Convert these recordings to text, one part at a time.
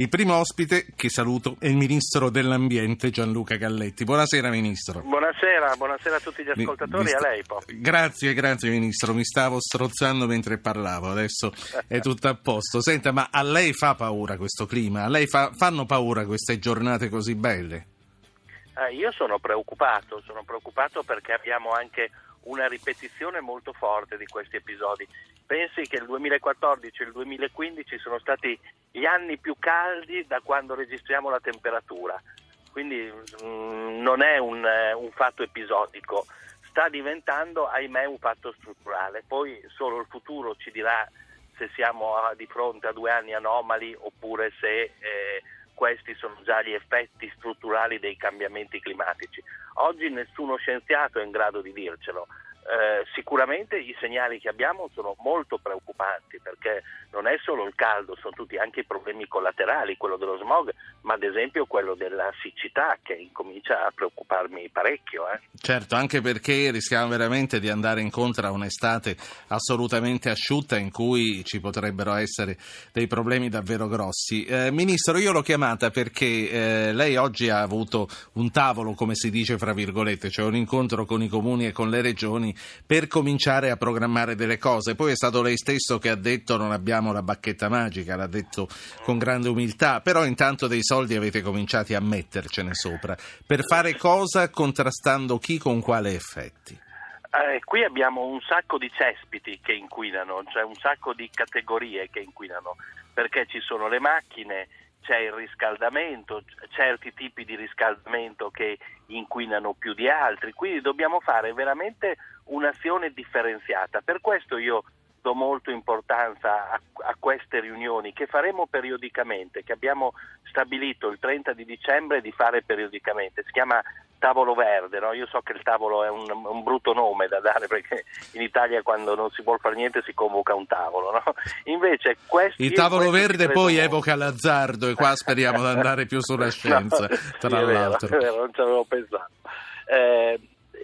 Il primo ospite che saluto è il Ministro dell'Ambiente Gianluca Galletti. Buonasera Ministro. Buonasera, buonasera a tutti gli ascoltatori e a lei. Po. Grazie, grazie Ministro, mi stavo strozzando mentre parlavo, adesso è tutto a posto. Senta, ma a lei fa paura questo clima? A lei fa, fanno paura queste giornate così belle? Eh, io sono preoccupato, sono preoccupato perché abbiamo anche una ripetizione molto forte di questi episodi. Pensi che il 2014 e il 2015 sono stati gli anni più caldi da quando registriamo la temperatura, quindi mh, mm, non è un, eh, un fatto episodico, sta diventando, ahimè, un fatto strutturale. Poi solo il futuro ci dirà se siamo di fronte a due anni anomali oppure se eh, questi sono già gli effetti strutturali dei cambiamenti climatici. Oggi nessuno scienziato è in grado di dircelo. Eh, sicuramente i segnali che abbiamo sono molto preoccupanti perché non è solo il caldo, sono tutti anche i problemi collaterali, quello dello smog, ma ad esempio quello della siccità che incomincia a preoccuparmi parecchio. Eh. Certo, anche perché rischiamo veramente di andare incontro a un'estate assolutamente asciutta in cui ci potrebbero essere dei problemi davvero grossi. Eh, Ministro, io l'ho chiamata perché eh, lei oggi ha avuto un tavolo, come si dice fra virgolette, cioè un incontro con i comuni e con le regioni per cominciare a programmare delle cose. Poi è stato lei stesso che ha detto non abbiamo la bacchetta magica, l'ha detto con grande umiltà, però intanto dei soldi avete cominciati a mettercene sopra. Per fare cosa contrastando chi con quale effetti? Eh, qui abbiamo un sacco di cespiti che inquinano, cioè un sacco di categorie che inquinano, perché ci sono le macchine, c'è il riscaldamento, certi tipi di riscaldamento che inquinano più di altri, quindi dobbiamo fare veramente un'azione differenziata. Per questo io do molto importanza a, a, queste riunioni che faremo periodicamente, che abbiamo stabilito il 30 di dicembre di fare periodicamente. Si chiama tavolo verde, no? io so che il tavolo è un, un, brutto nome da dare perché in Italia quando non si vuole fare niente si convoca un tavolo, no? invece questi, il tavolo verde poi molto. evoca l'azzardo e qua speriamo di andare più sulla scienza, no, tra sì, l'altro. Vero, vero, non ci avevo pensato. Eh,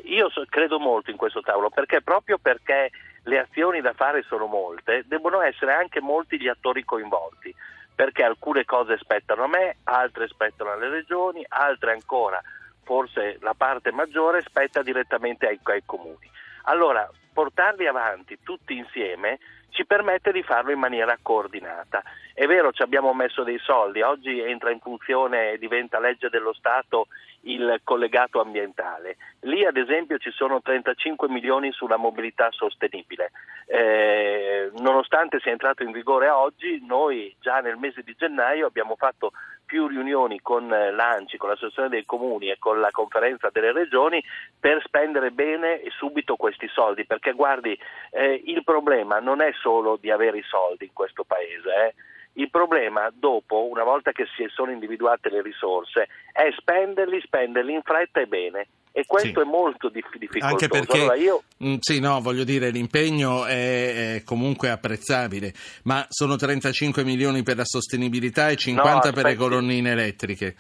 io so, credo molto in questo tavolo perché proprio perché le azioni da fare sono molte, debbono essere anche molti gli attori coinvolti, perché alcune cose spettano a me, altre spettano alle regioni, altre ancora, forse la parte maggiore, spetta direttamente ai, ai comuni. Allora, portarli avanti tutti insieme ci permette di farlo in maniera coordinata. È vero, ci abbiamo messo dei soldi, oggi entra in funzione e diventa legge dello Stato il collegato ambientale. Lì ad esempio ci sono 35 milioni sulla mobilità sostenibile. Eh, nonostante sia entrato in vigore oggi, noi già nel mese di gennaio abbiamo fatto più riunioni con eh, l'ANCI, con l'Associazione dei Comuni e con la Conferenza delle Regioni per spendere bene e subito questi soldi, perché guardi, eh, il problema non è solo di avere i soldi in questo Paese, eh. Il problema dopo, una volta che si sono individuate le risorse, è spenderli, spenderli in fretta e bene. E questo sì. è molto difficile. Anche perché, allora io... Mm, sì, no, voglio dire, l'impegno è, è, comunque apprezzabile, ma sono 35 milioni per la sostenibilità e 50 no, per le colonnine elettriche.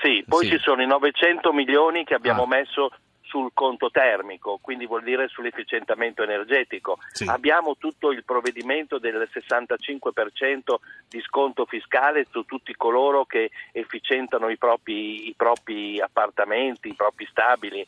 Sì, poi sì. ci sono i 900 milioni che abbiamo ah. messo sul conto termico, quindi vuol dire sull'efficientamento energetico. Sì. Abbiamo tutto il provvedimento del 65% di sconto fiscale su tutti coloro che efficientano i propri, i propri appartamenti, i propri stabili.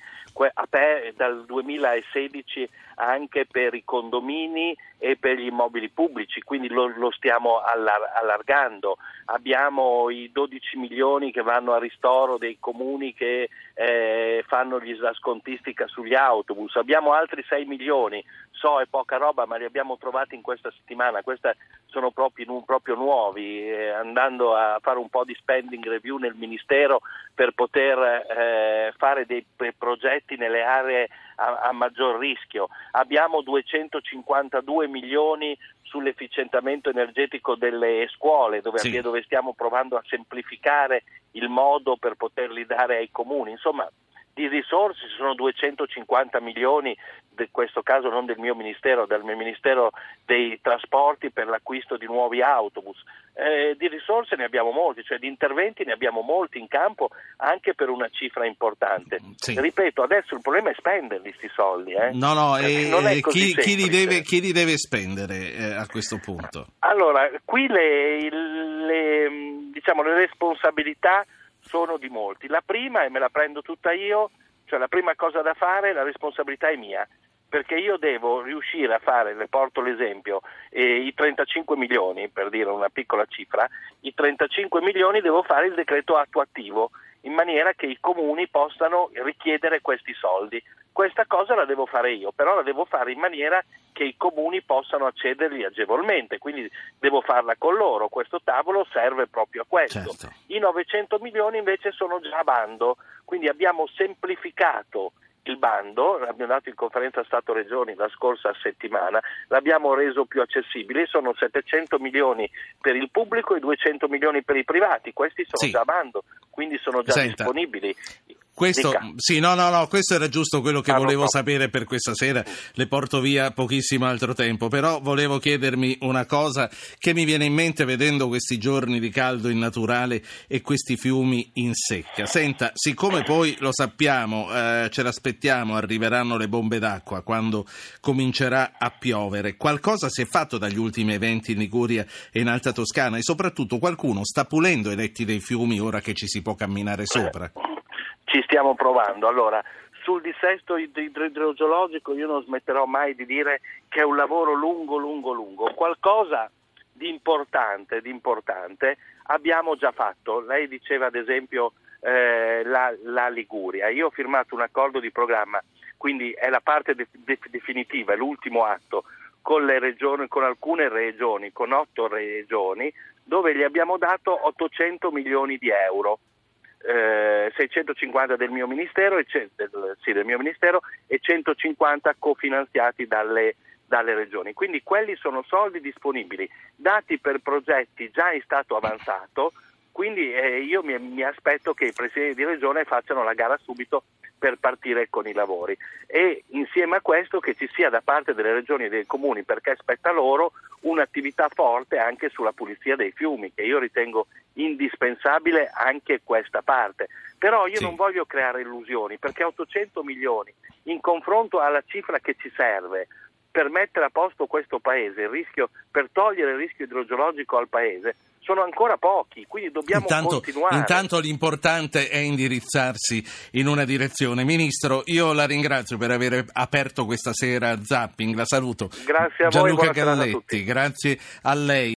Dal 2016 anche per i condomini e per gli immobili pubblici, quindi lo, lo stiamo allargando. Abbiamo i 12 milioni che vanno a ristoro dei comuni che eh, fanno la scontistica sugli autobus, abbiamo altri 6 milioni, so è poca roba ma li abbiamo trovati in questa settimana, questi sono proprio, proprio nuovi, eh, andando a fare un po' di spending review nel Ministero per poter eh, fare dei progetti nelle aree a, a maggior rischio. Abbiamo 252 milioni sull'efficientamento energetico delle scuole, dove, sì. dove stiamo provando a semplificare il modo per poterli dare ai comuni. Insomma, di risorse, ci sono 250 milioni, in questo caso non del mio ministero, del mio ministero dei trasporti per l'acquisto di nuovi autobus. Eh, di risorse ne abbiamo molti, cioè di interventi ne abbiamo molti in campo anche per una cifra importante. Sì. Ripeto, adesso il problema è spenderli questi soldi. Eh? No, no, e, chi, chi, li deve, chi, li deve, spendere eh, a questo punto? Allora, qui le, le diciamo, le responsabilità sono di molti. La prima, e me la prendo tutta io, cioè la prima cosa da fare, la responsabilità è mia, perché io devo riuscire a fare, le porto l'esempio, eh, i 35 milioni, per dire una piccola cifra, i 35 milioni devo fare il decreto attuativo in maniera che i comuni possano richiedere questi soldi. Questa cosa la devo fare io, però la devo fare in maniera che i comuni possano accederli agevolmente, quindi devo farla con loro. Questo tavolo serve proprio a questo. Certo. I 900 milioni invece sono già a bando, quindi abbiamo semplificato il bando, l'abbiamo dato in conferenza Stato-Regioni la scorsa settimana, l'abbiamo reso più accessibile, sono 700 milioni per il pubblico e 200 milioni per i privati, questi sono sì. già a bando, quindi sono già Senta. disponibili. Questo, sì, no, no, no, questo era giusto quello che ah, volevo no. sapere per questa sera. Le porto via pochissimo altro tempo, però volevo chiedermi una cosa che mi viene in mente vedendo questi giorni di caldo innaturale e questi fiumi in secca. Senta, siccome poi lo sappiamo, eh, ce l'aspettiamo, arriveranno le bombe d'acqua quando comincerà a piovere. Qualcosa si è fatto dagli ultimi eventi in Liguria e in Alta Toscana e soprattutto qualcuno sta pulendo i letti dei fiumi ora che ci si può camminare sopra? ci stiamo provando. Allora, sul dissesto idrogeologico io non smetterò mai di dire che è un lavoro lungo, lungo, lungo. Qualcosa di importante, di importante abbiamo già fatto. Lei diceva ad esempio eh, la, la, Liguria. Io ho firmato un accordo di programma, quindi è la parte de- de- definitiva, è l'ultimo atto con, regioni, con alcune regioni, con otto regioni, dove gli abbiamo dato 800 milioni di euro eh, 650 del mio, ministero e, del, sì, del mio ministero e 150 cofinanziati dalle, dalle regioni. Quindi quelli sono soldi disponibili, dati per progetti già in stato avanzato, quindi eh, io mi, mi, aspetto che i presidenti di regione facciano la gara subito per partire con i lavori e insieme a questo che ci sia da parte delle regioni e dei comuni, perché spetta loro, un'attività forte anche sulla pulizia dei fiumi, che io ritengo indispensabile anche questa parte. Però io sì. non voglio creare illusioni, perché 800 milioni in confronto alla cifra che ci serve per mettere a posto questo paese, rischio, per togliere il rischio idrogeologico al paese, sono ancora pochi, quindi dobbiamo intanto, continuare. Intanto l'importante è indirizzarsi in una direzione. Ministro, io la ringrazio per aver aperto questa sera Zapping, la saluto. Grazie a Gianluca voi, Galletti, a grazie a lei.